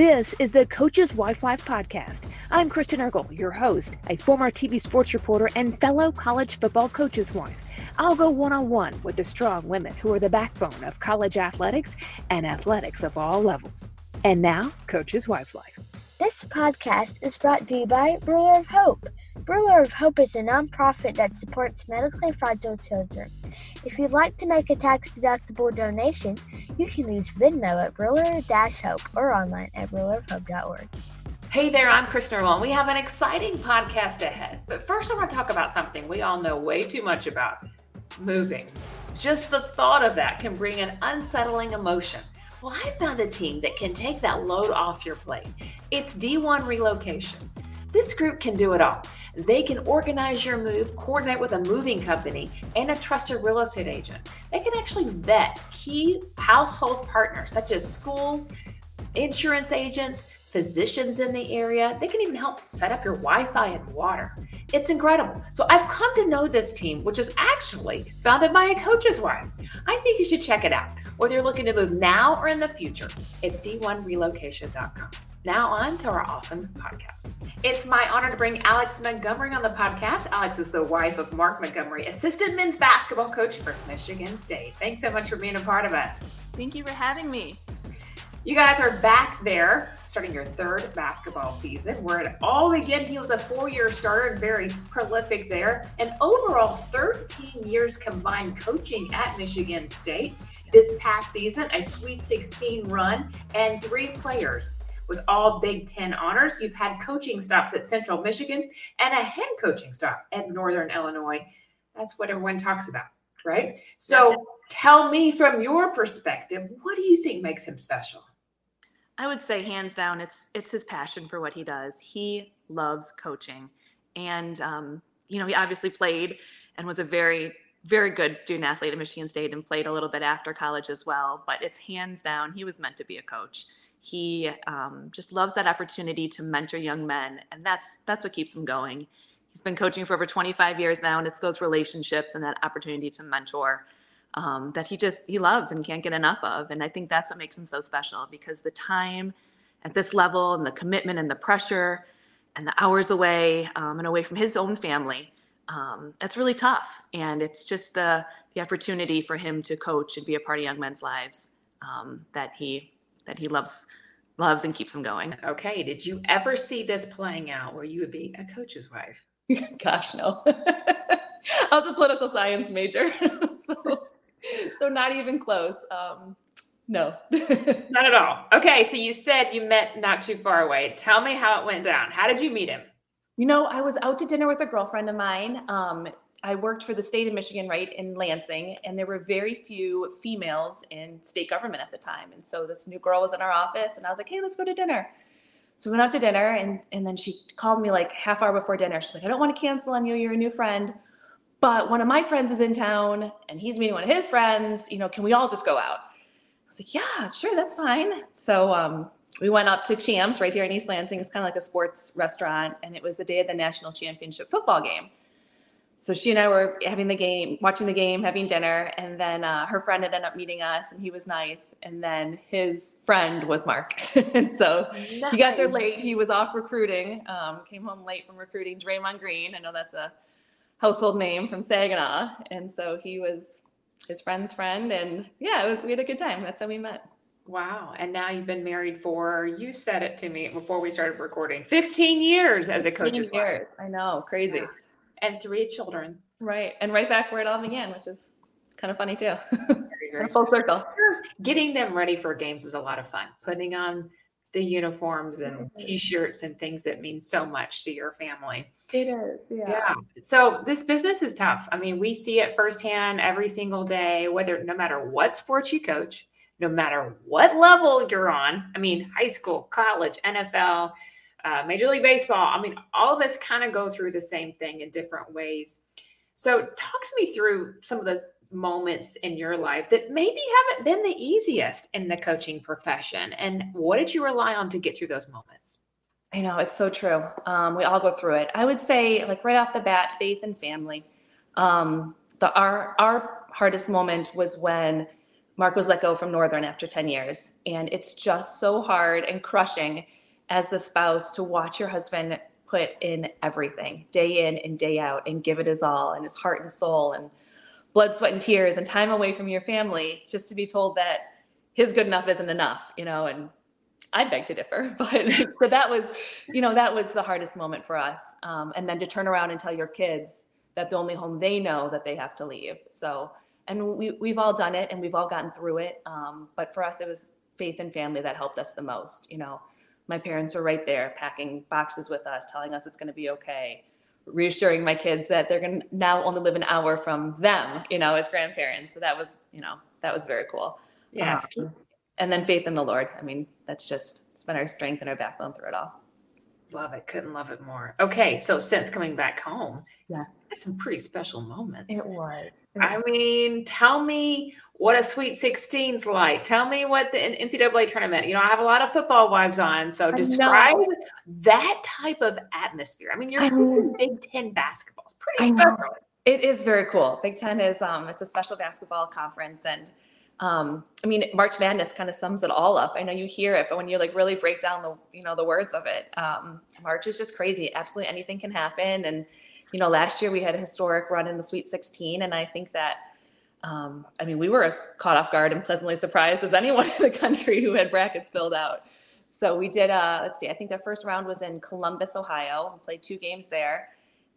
This is the Coach's Wife Life podcast. I'm Kristen Eargle, your host, a former TV sports reporter and fellow college football coach's wife. I'll go one on one with the strong women who are the backbone of college athletics and athletics of all levels. And now, Coach's Wife Life. This podcast is brought to you by Ruler of Hope. Ruler of Hope is a nonprofit that supports medically fragile children. If you'd like to make a tax deductible donation, you can use Venmo at Ruler Hope or online at rulerofhope.org. Hey there, I'm Kristen Eargle. We have an exciting podcast ahead. But first, I want to talk about something we all know way too much about moving. Just the thought of that can bring an unsettling emotion. Well, I found a team that can take that load off your plate. It's D1 Relocation. This group can do it all. They can organize your move, coordinate with a moving company, and a trusted real estate agent. They can actually vet key household partners such as schools, insurance agents, physicians in the area. They can even help set up your Wi Fi and water. It's incredible. So I've come to know this team, which is actually founded by a coach's wife. I think you should check it out, whether you're looking to move now or in the future. It's d1relocation.com. Now, on to our awesome podcast. It's my honor to bring Alex Montgomery on the podcast. Alex is the wife of Mark Montgomery, assistant men's basketball coach for Michigan State. Thanks so much for being a part of us. Thank you for having me. You guys are back there, starting your third basketball season. Where it all began, he was a four-year starter and very prolific there. And overall, 13 years combined coaching at Michigan State. This past season, a Sweet 16 run and three players with all Big Ten honors. You've had coaching stops at Central Michigan and a head coaching stop at Northern Illinois. That's what everyone talks about, right? So tell me from your perspective, what do you think makes him special? I would say hands down, it's it's his passion for what he does. He loves coaching, and um, you know he obviously played and was a very very good student athlete at Michigan State and played a little bit after college as well. But it's hands down, he was meant to be a coach. He um, just loves that opportunity to mentor young men, and that's that's what keeps him going. He's been coaching for over 25 years now, and it's those relationships and that opportunity to mentor um, that he just he loves and can't get enough of. And I think that's what makes him so special because the time at this level and the commitment and the pressure and the hours away um, and away from his own family, um, that's really tough. And it's just the the opportunity for him to coach and be a part of young men's lives um, that he that he loves loves and keeps him going. Okay. Did you ever see this playing out where you would be a coach's wife? Gosh, no. I was a political science major. so so not even close. Um, no, not at all. Okay, so you said you met not too far away. Tell me how it went down. How did you meet him? You know, I was out to dinner with a girlfriend of mine. Um, I worked for the state of Michigan, right in Lansing, and there were very few females in state government at the time. And so this new girl was in our office, and I was like, "Hey, let's go to dinner." So we went out to dinner, and and then she called me like half hour before dinner. She's like, "I don't want to cancel on you. You're a new friend." but one of my friends is in town and he's meeting one of his friends. You know, can we all just go out? I was like, yeah, sure, that's fine. So um, we went up to Champs right here in East Lansing. It's kind of like a sports restaurant, and it was the day of the national championship football game. So she and I were having the game, watching the game, having dinner, and then uh, her friend had ended up meeting us, and he was nice. And then his friend was Mark, and so nice. he got there late. He was off recruiting, um, came home late from recruiting Draymond Green. I know that's a household name from Saginaw. And so he was his friend's friend. And yeah, it was, we had a good time. That's how we met. Wow. And now you've been married for, you said it to me before we started recording, 15 years as a coach's wife. I know, crazy. Yeah. And three children. Right. And right back where it all began, which is kind of funny too. Very, very full circle. Getting them ready for games is a lot of fun. Putting on the uniforms and t-shirts and things that mean so much to your family. It is. Yeah. Yeah. So this business is tough. I mean, we see it firsthand every single day, whether no matter what sports you coach, no matter what level you're on. I mean, high school, college, NFL, uh, Major League Baseball. I mean, all of us kind of go through the same thing in different ways. So talk to me through some of the moments in your life that maybe haven't been the easiest in the coaching profession and what did you rely on to get through those moments i know it's so true um, we all go through it i would say like right off the bat faith and family um, the our our hardest moment was when Mark was let go from Northern after 10 years. And it's just so hard and crushing as the spouse to watch your husband put in everything day in and day out and give it his all and his heart and soul and blood, sweat, and tears and time away from your family just to be told that his good enough isn't enough, you know, and I beg to differ, but so that was, you know, that was the hardest moment for us. Um, and then to turn around and tell your kids that the only home they know that they have to leave. So, and we, we've all done it and we've all gotten through it. Um, but for us, it was faith and family that helped us the most. You know, my parents were right there packing boxes with us, telling us it's going to be okay, reassuring my kids that they're going to now only live an hour from them, you know, as grandparents. So that was, you know, that was very cool. Yeah. Um, and then faith in the Lord. I mean, that's just, it's been our strength and our backbone through it all. Love it. Couldn't love it more. Okay. So since coming back home, Yeah. had some pretty special moments. It was. I mean, tell me what a Sweet 16's like. Tell me what the NCAA tournament. You know, I have a lot of football wives on, so describe that type of atmosphere. I mean, you're I. Big Ten basketball. It's pretty special. It is very cool. Big Ten is um, it's a special basketball conference, and um, I mean March Madness kind of sums it all up. I know you hear it, but when you like really break down the you know the words of it, um, March is just crazy. Absolutely anything can happen, and you know last year we had a historic run in the Sweet 16, and I think that. Um, I mean, we were as caught off guard and pleasantly surprised as anyone in the country who had brackets filled out. So we did. Uh, let's see. I think the first round was in Columbus, Ohio. We played two games there,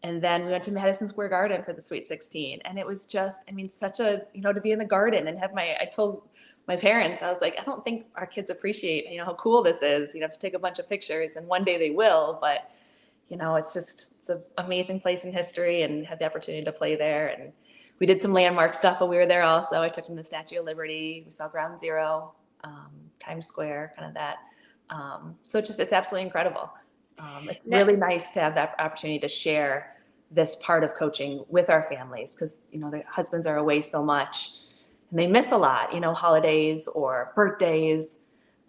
and then we went to Madison Square Garden for the Sweet 16. And it was just, I mean, such a, you know, to be in the garden and have my, I told my parents, I was like, I don't think our kids appreciate, you know, how cool this is, you know, to take a bunch of pictures and one day they will, but, you know, it's just, it's an amazing place in history and had the opportunity to play there. And we did some landmark stuff while we were there also. I took them to the Statue of Liberty. We saw Ground Zero, um, Times Square, kind of that. Um, so it's just, it's absolutely incredible. Um, it's really nice to have that opportunity to share this part of coaching with our families because you know the husbands are away so much and they miss a lot you know holidays or birthdays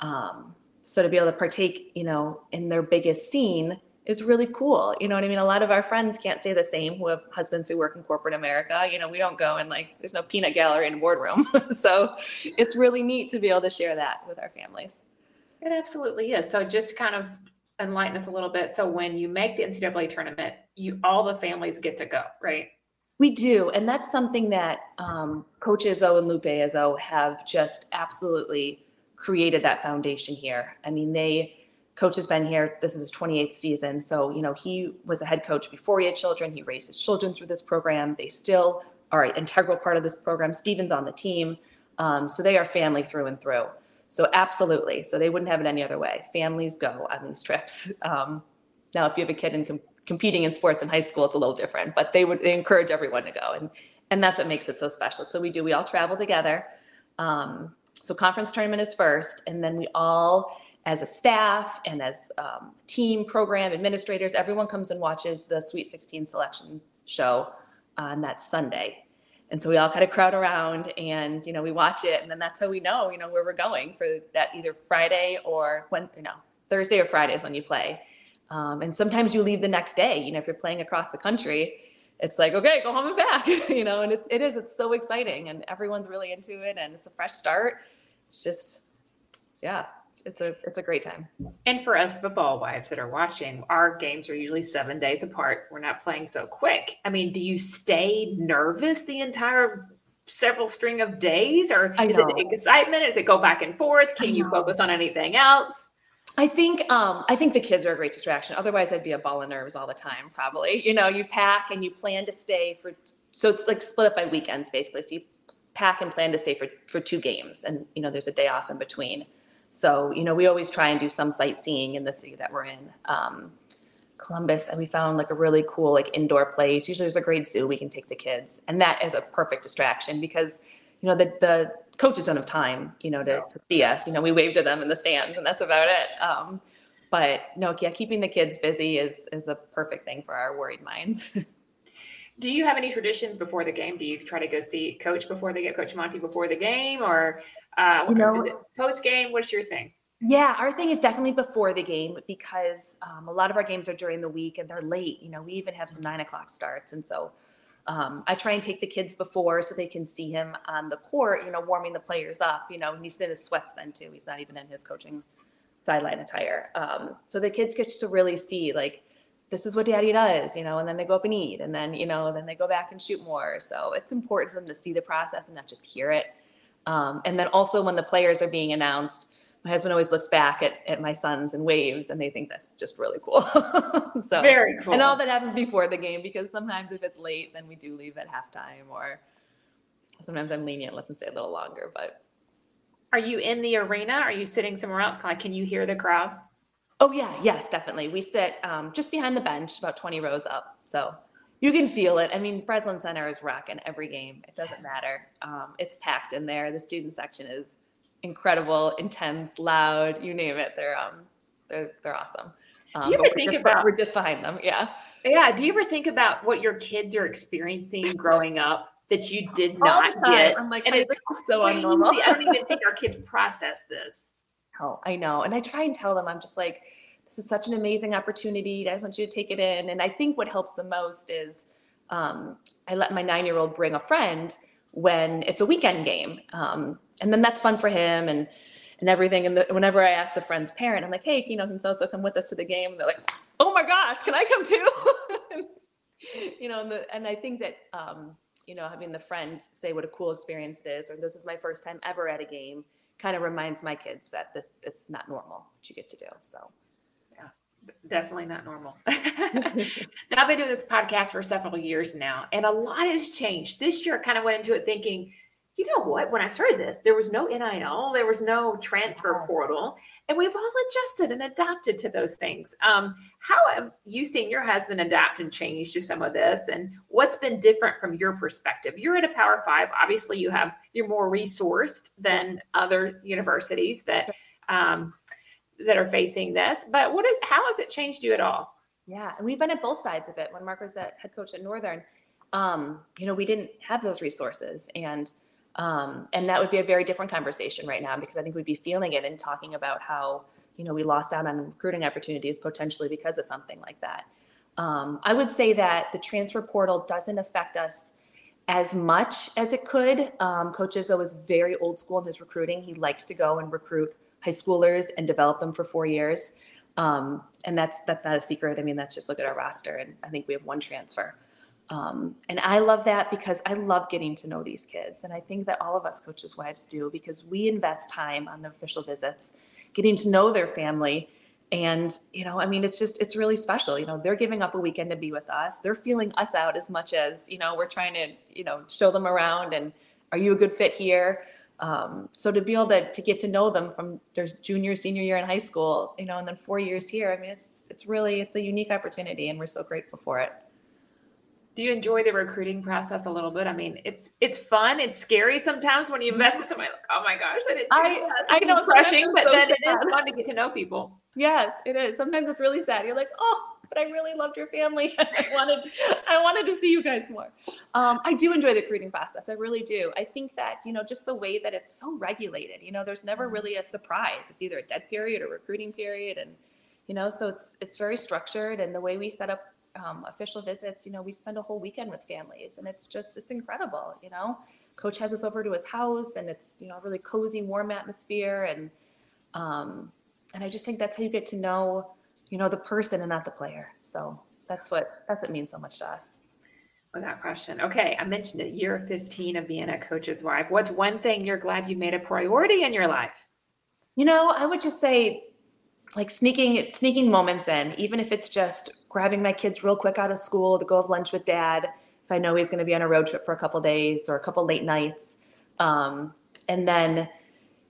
um, so to be able to partake you know in their biggest scene is really cool you know what i mean a lot of our friends can't say the same who have husbands who work in corporate america you know we don't go and like there's no peanut gallery in boardroom so it's really neat to be able to share that with our families It absolutely is. So just kind of enlighten us a little bit. So when you make the NCAA tournament, you all the families get to go, right? We do, and that's something that um, Coach Izzo and Lupe Izzo have just absolutely created that foundation here. I mean, they coach has been here. This is his 28th season, so you know he was a head coach before he had children. He raised his children through this program. They still are an integral part of this program. Steven's on the team, um, so they are family through and through. So absolutely, so they wouldn't have it any other way. Families go on these trips. Um, now, if you have a kid in com- competing in sports in high school, it's a little different, but they would they encourage everyone to go, and and that's what makes it so special. So we do. We all travel together. Um, so conference tournament is first, and then we all, as a staff and as um, team, program administrators, everyone comes and watches the Sweet 16 selection show on that Sunday. And so we all kind of crowd around and, you know, we watch it and then that's how we know, you know, where we're going for that either Friday or when, you know, Thursday or Friday is when you play. Um, and sometimes you leave the next day, you know, if you're playing across the country, it's like, okay, go home and back, you know, and it's, it is, it's so exciting and everyone's really into it and it's a fresh start. It's just, yeah, it's, a, it's a great time. And for us football wives that are watching, our games are usually seven days apart. We're not playing so quick. I mean, do you stay nervous the entire several string of days, or is it excitement? Does it go back and forth? Can you focus on anything else? I think um, I think the kids are a great distraction. Otherwise, I'd be a ball of nerves all the time. Probably, you know, you pack and you plan to stay for. So it's like split up by weekends, basically. So you pack and plan to stay for for two games, and you know, there's a day off in between. So you know, we always try and do some sightseeing in the city that we're in. Um, Columbus, and we found like a really cool like indoor place. Usually, there's a great zoo we can take the kids, and that is a perfect distraction because you know the the coaches don't have time, you know, to, to see us. You know, we wave to them in the stands, and that's about it. Um, but no, yeah, keeping the kids busy is is a perfect thing for our worried minds. Do you have any traditions before the game? Do you try to go see coach before they get Coach Monty before the game, or uh, You know- post game? What's your thing? Yeah, our thing is definitely before the game because um, a lot of our games are during the week and they're late. You know, we even have some nine o'clock starts, and so Um, I try and take the kids before so they can see him on the court, you know, warming the players up. You know, he's in his sweats then too. He's not even in his coaching sideline attire. Um, so the kids get to really see like this is what daddy does, you know, and then they go up and eat and then, you know, then they go back and shoot more. So it's important for them to see the process and not just hear it. Um, and then also when the players are being announced, my husband always looks back at, at my sons and waves and they think that's just really cool. so very cool. And all that happens before the game because sometimes if it's late, then we do leave at halftime or sometimes I'm lenient, let them stay a little longer, but. Are you in the arena? Are you sitting somewhere else? Of, can you hear the crowd? Oh yeah, yes, definitely. We sit um, just behind the bench, about 20 rows up. So you can feel it. I mean, Breslin Center is rocking every game. It doesn't matter. Um, it's packed in there. The student section is incredible, intense, loud, you name it. They're um they're they're awesome. Um, Do you ever think just, about we're just behind them? Yeah. Yeah. Do you ever think about what your kids are experiencing growing up that you did not get? I'm like, and it's so crazy. unnormal. I don't even think our kids process this. Oh, I know. And I try and tell them, I'm just like, this is such an amazing opportunity. I want you to take it in. And I think what helps the most is um, I let my nine year old bring a friend when it's a weekend game. Um, and then that's fun for him and and everything. And the, whenever I ask the friend's parent, I'm like, hey, you know, can so so come with us to the game? And they're like, oh my gosh, can I come too? you know, and, the, and I think that um, you know, having the friend say what a cool experience it is, or this is my first time ever at a game, kind of reminds my kids that this it's not normal what you get to do. So definitely not normal. now, I've been doing this podcast for several years now, and a lot has changed. This year, I kind of went into it thinking, you know what? When I started this, there was no NIL, there was no transfer portal, and we've all adjusted and adapted to those things. Um, how have you seen your husband adapt and change to some of this, and what's been different from your perspective? You're at a Power Five. Obviously, you have you're more resourced than other universities that. Um, that are facing this. But what is how has it changed you at all? Yeah, and we've been at both sides of it. When Mark was at head coach at Northern, um, you know, we didn't have those resources, and um, and that would be a very different conversation right now because I think we'd be feeling it and talking about how you know we lost out on recruiting opportunities potentially because of something like that. Um, I would say that the transfer portal doesn't affect us as much as it could. Um, Coach Izzo is very old school in his recruiting. He likes to go and recruit high schoolers and develop them for four years. Um, and that's that's not a secret. I mean, that's just look at our roster, and I think we have one transfer. Um, and I love that because I love getting to know these kids, and I think that all of us coaches' wives do because we invest time on the official visits, getting to know their family. And you know, I mean, it's just it's really special. You know, they're giving up a weekend to be with us. They're feeling us out as much as you know we're trying to you know show them around and are you a good fit here? Um, so to be able to, to get to know them from their junior, senior year in high school, you know, and then four years here, I mean, it's, it's really, it's a unique opportunity and we're so grateful for it. Do you enjoy the recruiting process a little bit? I mean, it's it's fun. It's scary sometimes when you invest in somebody. Like, oh my gosh, I didn't. I, I know, crushing, but so then sad. it is fun to get to know people. Yes, it is. Sometimes it's really sad. You're like, oh, but I really loved your family. I wanted, I wanted to see you guys more. Um, I do enjoy the recruiting process. I really do. I think that you know just the way that it's so regulated. You know, there's never really a surprise. It's either a dead period or recruiting period, and you know, so it's it's very structured. And the way we set up um, official visits, you know, we spend a whole weekend with families, and it's just it's incredible. You know, coach has us over to his house, and it's you know a really cozy, warm atmosphere, and um, and I just think that's how you get to know you know, the person and not the player. So that's what that's what means so much to us. Without question. Okay, I mentioned it. Year 15 of being a coach's wife. What's one thing you're glad you made a priority in your life? You know, I would just say like sneaking sneaking moments in, even if it's just grabbing my kids real quick out of school to go have lunch with dad. If I know he's going to be on a road trip for a couple days or a couple late nights, um, and then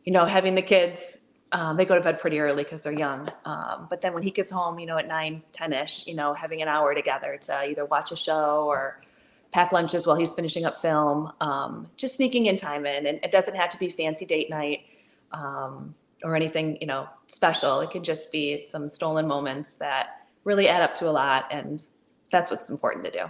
you know having the kids um, they go to bed pretty early because they're young. Um, but then when he gets home, you know, at 9, 10 ish, you know, having an hour together to either watch a show or pack lunches while he's finishing up film, um, just sneaking in time in. And it doesn't have to be fancy date night um, or anything, you know, special. It can just be some stolen moments that really add up to a lot. And that's what's important to do.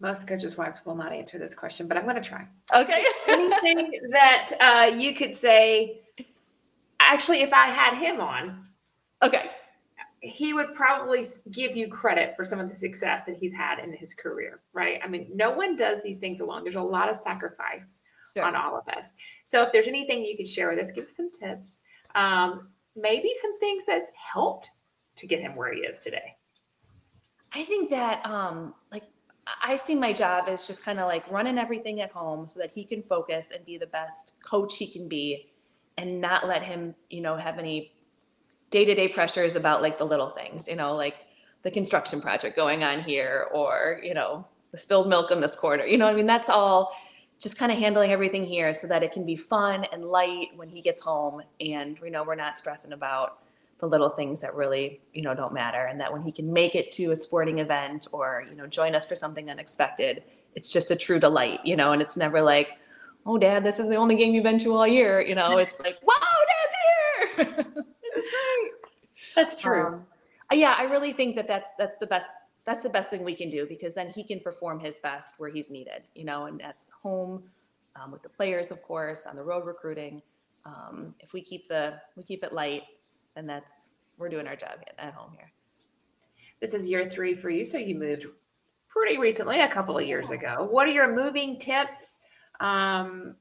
Most coaches' wives will not answer this question, but I'm going to try. Okay. Anything that uh, you could say actually, if I had him on, okay, he would probably give you credit for some of the success that he's had in his career, right? I mean, no one does these things alone. There's a lot of sacrifice sure. on all of us. So if there's anything you could share with us, give us some tips. Um, maybe some things that helped to get him where he is today. I think that um like I see my job as just kind of like running everything at home so that he can focus and be the best coach he can be and not let him, you know, have any day-to-day pressures about like the little things, you know, like the construction project going on here or, you know, the spilled milk in this corner. You know I mean? That's all just kind of handling everything here so that it can be fun and light when he gets home and you know we're not stressing about the little things that really you know don't matter and that when he can make it to a sporting event or you know join us for something unexpected it's just a true delight you know and it's never like oh dad this is the only game you've been to all year you know it's like whoa dad's here this is great that's true um, yeah i really think that that's that's the best that's the best thing we can do because then he can perform his best where he's needed you know and that's home um, with the players of course on the road recruiting um, if we keep the we keep it light then that's we're doing our job at home here. This is year three for you, so you moved pretty recently, a couple of years ago. What are your moving tips? Um,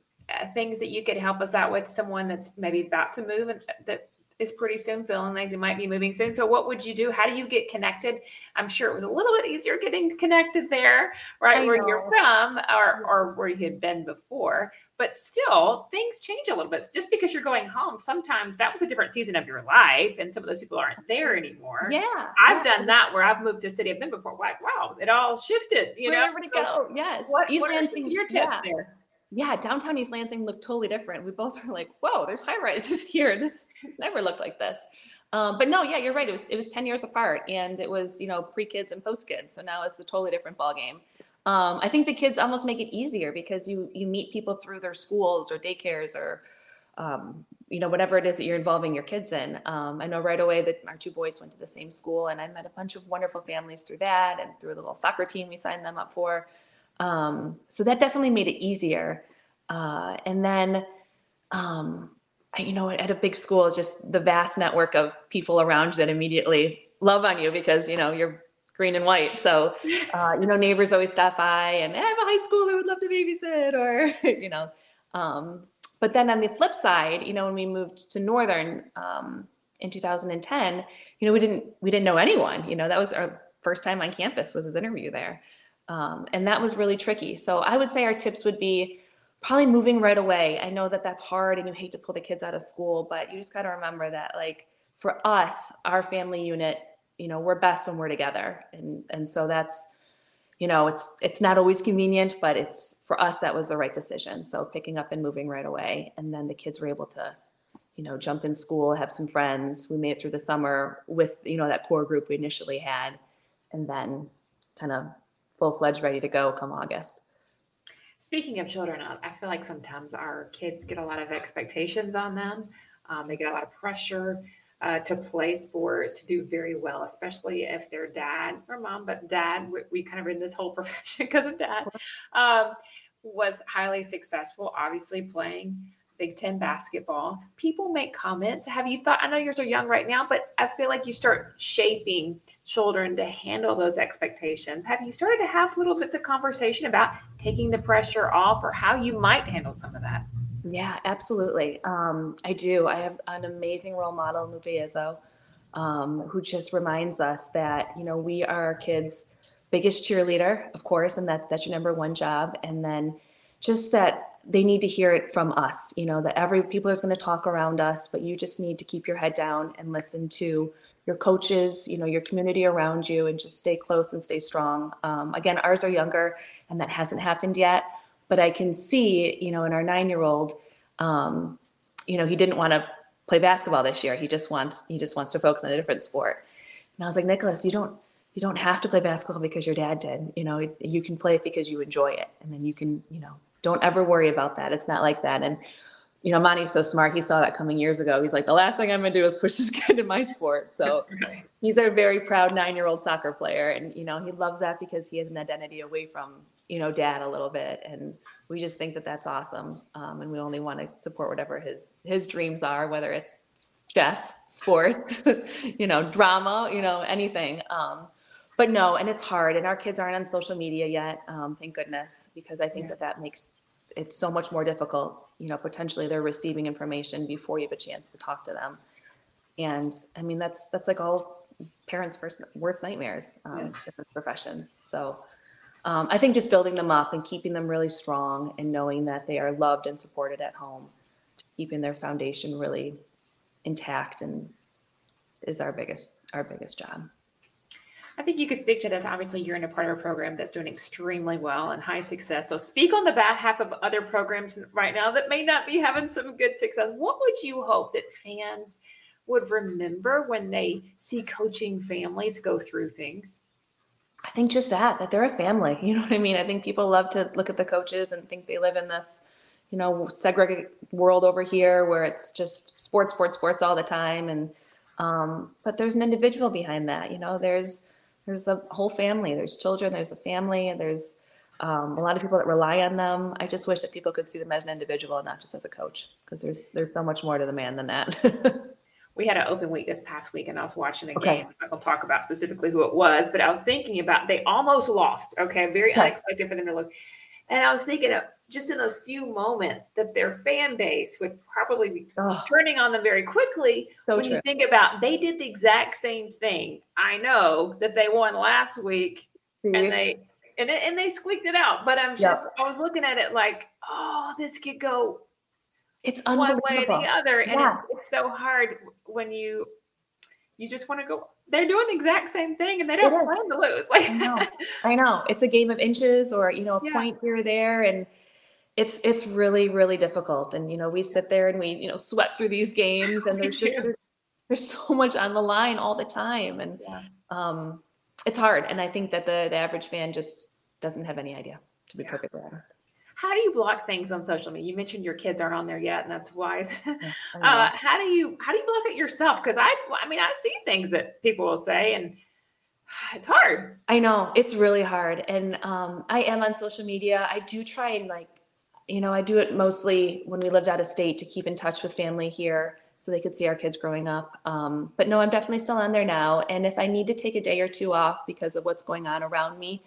things that you could help us out with someone that's maybe about to move and that is pretty soon feeling like they might be moving soon. So what would you do? How do you get connected? I'm sure it was a little bit easier getting connected there, right where you're from or, or where you had been before but still things change a little bit just because you're going home sometimes that was a different season of your life and some of those people aren't there anymore yeah i've yeah. done that where i've moved to a city i've been before like wow it all shifted you Where know where to go yes what, East what Lansing, your tips yeah. there yeah downtown east lansing looked totally different we both were like whoa there's high rises here this has never looked like this um, but no, yeah, you're right. It was it was ten years apart, and it was you know pre kids and post kids. So now it's a totally different ballgame. Um, I think the kids almost make it easier because you you meet people through their schools or daycares or um, you know whatever it is that you're involving your kids in. Um, I know right away that our two boys went to the same school, and I met a bunch of wonderful families through that and through the little soccer team we signed them up for. Um, so that definitely made it easier. Uh, and then, um, you know, at a big school, just the vast network of people around you that immediately love on you because you know you're green and white. So, uh, you know, neighbors always stop by and I have a high schooler would love to babysit or, you know. Um, but then on the flip side, you know, when we moved to Northern um, in 2010, you know, we didn't we didn't know anyone. You know, that was our first time on campus was his interview there, um, and that was really tricky. So I would say our tips would be probably moving right away. I know that that's hard, and you hate to pull the kids out of school, but you just got to remember that like for us, our family unit you know we're best when we're together. And and so that's you know it's it's not always convenient but it's for us that was the right decision. So picking up and moving right away. And then the kids were able to you know jump in school have some friends. We made it through the summer with you know that core group we initially had. And then kind of full-fledged ready to go come august. Speaking of children i feel like sometimes our kids get a lot of expectations on them. Um, they get a lot of pressure uh, to play sports, to do very well, especially if their dad or mom, but dad, we, we kind of in this whole profession because of dad, um, was highly successful, obviously playing Big Ten basketball. People make comments. Have you thought? I know yours are young right now, but I feel like you start shaping children to handle those expectations. Have you started to have little bits of conversation about taking the pressure off or how you might handle some of that? Yeah, absolutely. Um, I do. I have an amazing role model, Lupe Izzo, um, who just reminds us that, you know, we are our kids' biggest cheerleader, of course, and that that's your number one job. And then just that they need to hear it from us, you know, that every people is going to talk around us, but you just need to keep your head down and listen to your coaches, you know, your community around you and just stay close and stay strong. Um, again, ours are younger and that hasn't happened yet but I can see, you know, in our nine year old, um, you know, he didn't want to play basketball this year. He just wants he just wants to focus on a different sport. And I was like, Nicholas, you don't you don't have to play basketball because your dad did. You know, you can play it because you enjoy it, and then you can, you know, don't ever worry about that. It's not like that. And you know, Monty's so smart. He saw that coming years ago. He's like, the last thing I'm gonna do is push this kid in my sport. So he's a very proud nine-year-old soccer player, and you know, he loves that because he has an identity away from you know dad a little bit, and we just think that that's awesome. Um, and we only want to support whatever his his dreams are, whether it's chess, sports, you know, drama, you know, anything. Um, but no, and it's hard. And our kids aren't on social media yet, um, thank goodness, because I think Yeah. that that makes it so much more difficult. You know, potentially they're receiving information before you have a chance to talk to them. And I mean, that's that's like all parents' first worst nightmares um, Yeah. in this profession. So um, I think just building them up and keeping them really strong and knowing that they are loved and supported at home, just keeping their foundation really intact and is our biggest our biggest job. I think you could speak to this. Obviously, you're in a part of a program that's doing extremely well and high success. So, speak on the behalf of other programs right now that may not be having some good success. What would you hope that fans would remember when they see coaching families go through things? I think just that, that they're a family. You know what I mean? I think people love to look at the coaches and think they live in this, you know, segregated world over here where it's just sports, sports, sports all the time. And, um, but there's an individual behind that. You know, there's, there's a whole family, there's children, there's a family, there's um, a lot of people that rely on them. I just wish that people could see them as an individual and not just as a coach because there's, there's so much more to the man than that. we had an open week this past week and I was watching a Okay. game. I'm not gonna talk about specifically who it was, but I was thinking about they almost lost. Okay. Very Okay. unexpected for them to lose. And I was thinking of just in those few moments that their fan base would probably be oh, turning on them very quickly so when true. you think about they did the exact same thing. I know that they won last week and they and, and they squeaked it out, but I'm Yep. just I was looking at it like, oh, this could go It's one way or the other. And Yeah. it's, it's so hard when you you just want to go. They're doing the exact same thing, and they don't plan to lose. Like I know. I know. It's a game of inches or, you know, a Yeah. point here or there. And it's it's really, really difficult. And, you know, we sit there and we, you know, sweat through these games and there's just there's, there's so much on the line all the time. And Yeah. um it's hard. And I think that the, the average fan just doesn't have any idea, to be Yeah. perfectly honest. how do you block things on social media? You mentioned your kids aren't on there yet, and that's wise. Yeah, I know. uh, how do you how do you block it yourself? Because I I mean I see things that people will say, and it's hard. I know it's really hard. And um, I am on social media. I do try and like, you know, I do it mostly when we lived out of state to keep in touch with family here so they could see our kids growing up. Um, but no, I'm definitely still on there now. And if I need to take a day or two off because of what's going on around me,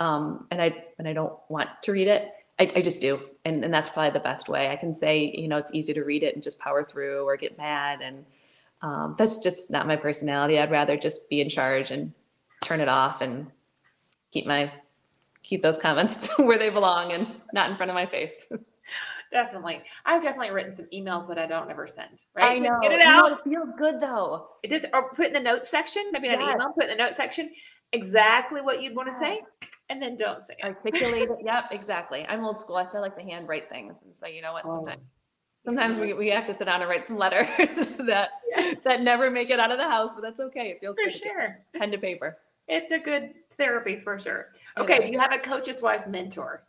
um, and I and I don't want to read it, I, I just do. And and that's probably the best way. I can say, you know, it's easy to read it and just power through or get mad. And um, that's just not my personality. I'd rather just be in charge and turn it off and keep my keep those comments where they belong and not in front of my face. Definitely, I've definitely written some emails that I don't ever send. Right? I Just know. Get it You know, out. it feels good though. It just or put in the notes section. Maybe not Yes. email. Put in the notes section exactly what you'd want to say, and then don't say it. Articulate it. Yep, exactly. I'm old school. I still like to handwrite things. And so you know what? Oh. Sometimes sometimes we, we have to sit down and write some letters that Yeah. that never make it out of the house, but that's okay. It feels For good. to sure. Pen to paper. It's a good therapy for sure. Okay, is. do you have a coach's wife mentor?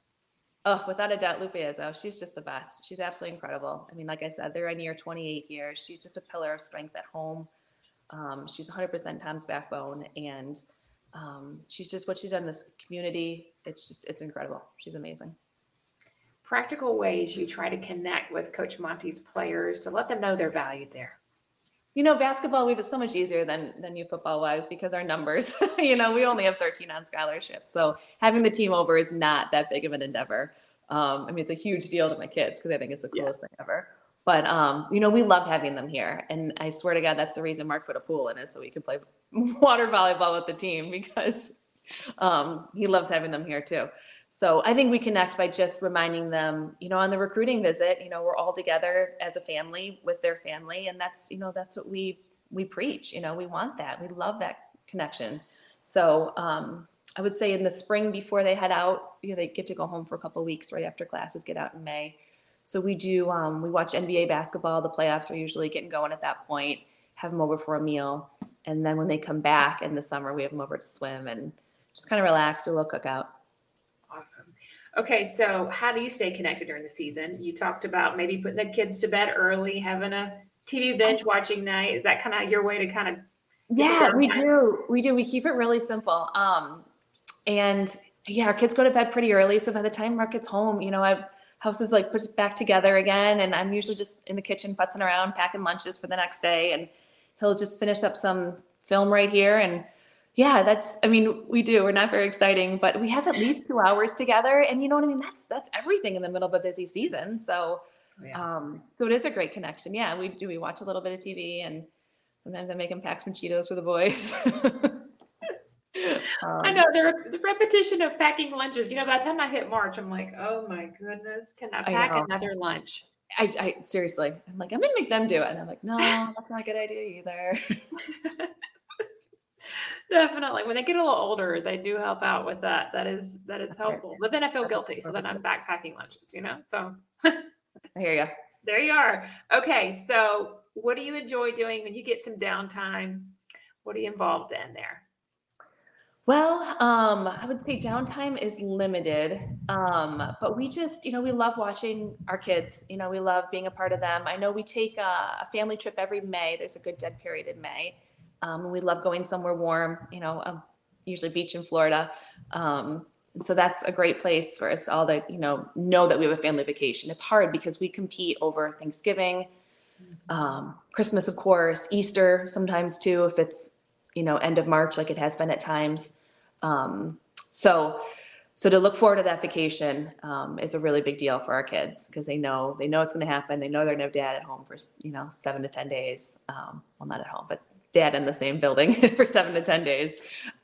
Oh, without a doubt, Lupe Izzo. She's just the best. She's absolutely incredible. I mean, like I said, they're in year 28 here. She's just a pillar of strength at home. Um, she's 100% Tom's backbone, and um, she's just what she's done in this community. It's just it's incredible. She's amazing. Practical ways you try to connect with Coach Monty's players to let them know they're valued there. You know, basketball we have it so much easier than than you football wise because our numbers. you know, we only have 13 on scholarship, so having the team over is not that big of an endeavor. Um, I mean, it's a huge deal to my kids because I think it's the Yeah. coolest thing ever. But um, you know, we love having them here, and I swear to God, that's the reason Mark put a pool in is so we could play water volleyball with the team because um, he loves having them here too. So I think we connect by just reminding them, you know, on the recruiting visit, you know, we're all together as a family with their family, and that's, you know, that's what we we preach. You know, we want that. We love that connection. So um, I would say in the spring before they head out, you know, they get to go home for a couple weeks right after classes get out in May. So we do um, we watch NBA basketball. The playoffs are usually getting going at that point. Have them over for a meal, and then when they come back in the summer, we have them over to swim and just kind of relax, do a little cookout. Awesome. Okay, so how do you stay connected during the season? You talked about maybe putting the kids to bed early, having a TV binge watching night. Is that kind of your way to kind of Yeah, we do. We do. We keep it really simple. Um, and yeah, our kids go to bed pretty early. So by the time Mark gets home, you know, I've house is like put back together again. And I'm usually just in the kitchen putzing around, packing lunches for the next day. And he'll just finish up some film right here. And yeah, that's, I mean, we do. We're not very exciting, but we have at least two hours together. And you know what I mean? That's, that's everything in the middle of a busy season. So, Yeah. um, so it is a great connection. Yeah, we do. We watch a little bit of TV and sometimes I make him pack some Cheetos for the boys. I Um, know the, the repetition of packing lunches. You know, by the time I hit March, I'm like, oh my goodness, can I I pack know. another lunch? I, I seriously, I'm like, I'm gonna make them do it. And I'm like, no, that's not a good idea either. Definitely. When they get a little older, they do help out with that. That is that is helpful. But then I feel guilty, so then I'm backpacking lunches. You know, so I hear you. there you are. Okay, so what do you enjoy doing when you get some downtime? What are you involved in there? Well, um, I would say downtime is limited, um, but we just, you know, we love watching our kids. You know, we love being a part of them. I know we take a, a family trip every May. There's a good dead period in May, um, we love going somewhere warm. You know, um, usually beach in Florida. Um, so that's a great place for us all to, you know, know that we have a family vacation. It's hard because we compete over Thanksgiving, um, Christmas, of course, Easter sometimes too, if it's you know end of March like it has been at times. Um, so so to look forward to that vacation um, is a really big deal for our kids because they know they know it's going to happen. They know they're going to have dad at home for you know seven to ten days. Um, well, not at home, but dad in the same building for seven to ten days.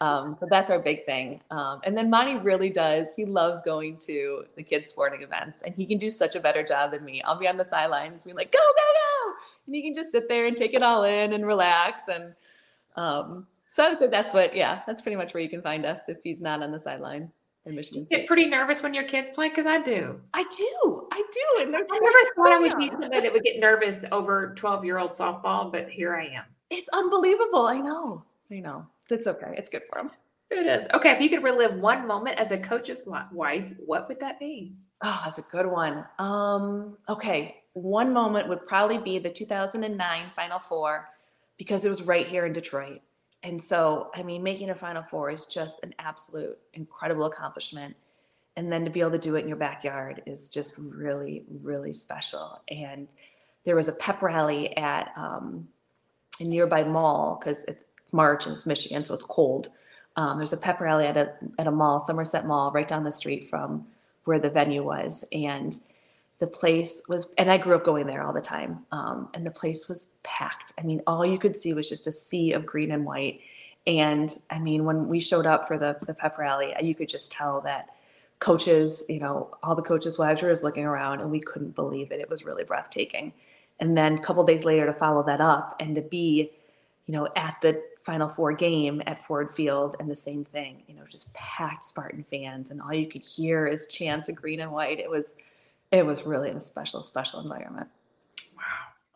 Um, so that's our big thing. Um, and then Monty really does. He loves going to the kids' sporting events, and he can do such a better job than me. I'll be on the sidelines, being like, "Go, go, go!" and he can just sit there and take it all in and relax. And um, so I would say that's what, yeah, that's pretty much where you can find us if he's not on the sideline in Michigan You get pretty nervous when your kids play because I do. I do, I do, and I never thought I would be somebody that would get nervous over 12 year old softball, but here I am. It's unbelievable. I know, I know. That's okay. It's good for him. It is. Okay, if you could relive one moment as a coach's wife, what would that be? Oh, that's a good one. Um, okay, one moment would probably be the 2009 Final Four because it was right here in Detroit. And so, I mean, making a Final Four is just an absolute incredible accomplishment. And then to be able to do it in your backyard is just really, really special. And there was a pep rally at um, a nearby mall because it's, it's March and it's Michigan, so it's cold. Um, there's a pep rally at a at a mall, Somerset Mall, right down the street from where the venue was, and the place was. And I grew up going there all the time, um, and the place was packed. I mean, all you could see was just a sea of green and white. And I mean, when we showed up for the the pep rally, you could just tell that coaches, you know, all the coaches' wives were just looking around, and we couldn't believe it. It was really breathtaking. And then a couple days later, to follow that up and to be, you know, at the Final Four game at Ford Field, and the same thing, you know, just packed Spartan fans, and all you could hear is chants of green and white. It was, it was really a special, special environment. Wow,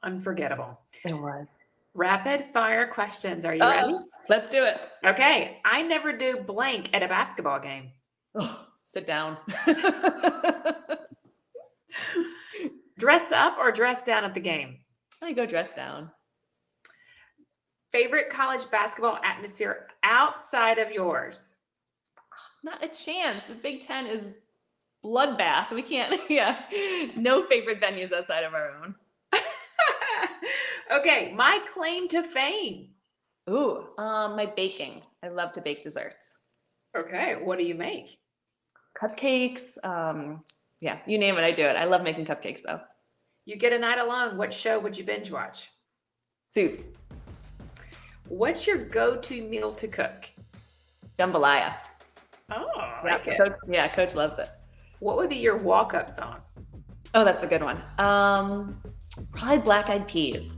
unforgettable. It was. Rapid fire questions. Are you ready? Oh, let's do it. Okay, I never do blank at a basketball game. Oh, sit down. Dress up or dress down at the game? I go dress down. Favorite college basketball atmosphere outside of yours? Not a chance. The Big Ten is bloodbath. We can't. Yeah, no favorite venues outside of our own. okay, my claim to fame. Ooh, um, my baking. I love to bake desserts, Okay, what do you make? cupcakes. Um, yeah, you name it, I do it. I love making cupcakes though. You get a night alone. What show would you binge watch? Suits, What's your go-to meal to cook? jambalaya. Oh, I Yeah, like it. coach, yeah, coach loves it. What would be your walk-up song? Oh, that's a good one. Um, probably black eyed peas.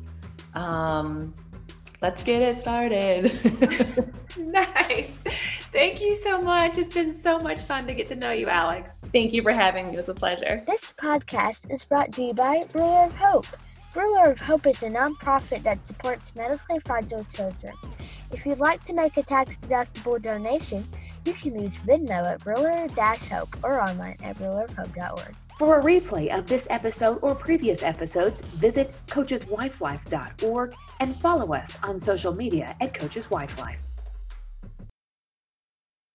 Um, let's get it started. nice. Thank you so much. It's been so much fun to get to know you, Alex. Thank you for having me. It was a pleasure. This podcast is brought to you by Ruler of Hope. Ruler of Hope is a nonprofit that supports medically fragile children. If you'd like to make a tax deductible donation, you can use Venmo at Ruler Hope or online at rulerofhope.org. For a replay of this episode or previous episodes, visit coacheswifelife.org and follow us on social media at Coaches Wife Life.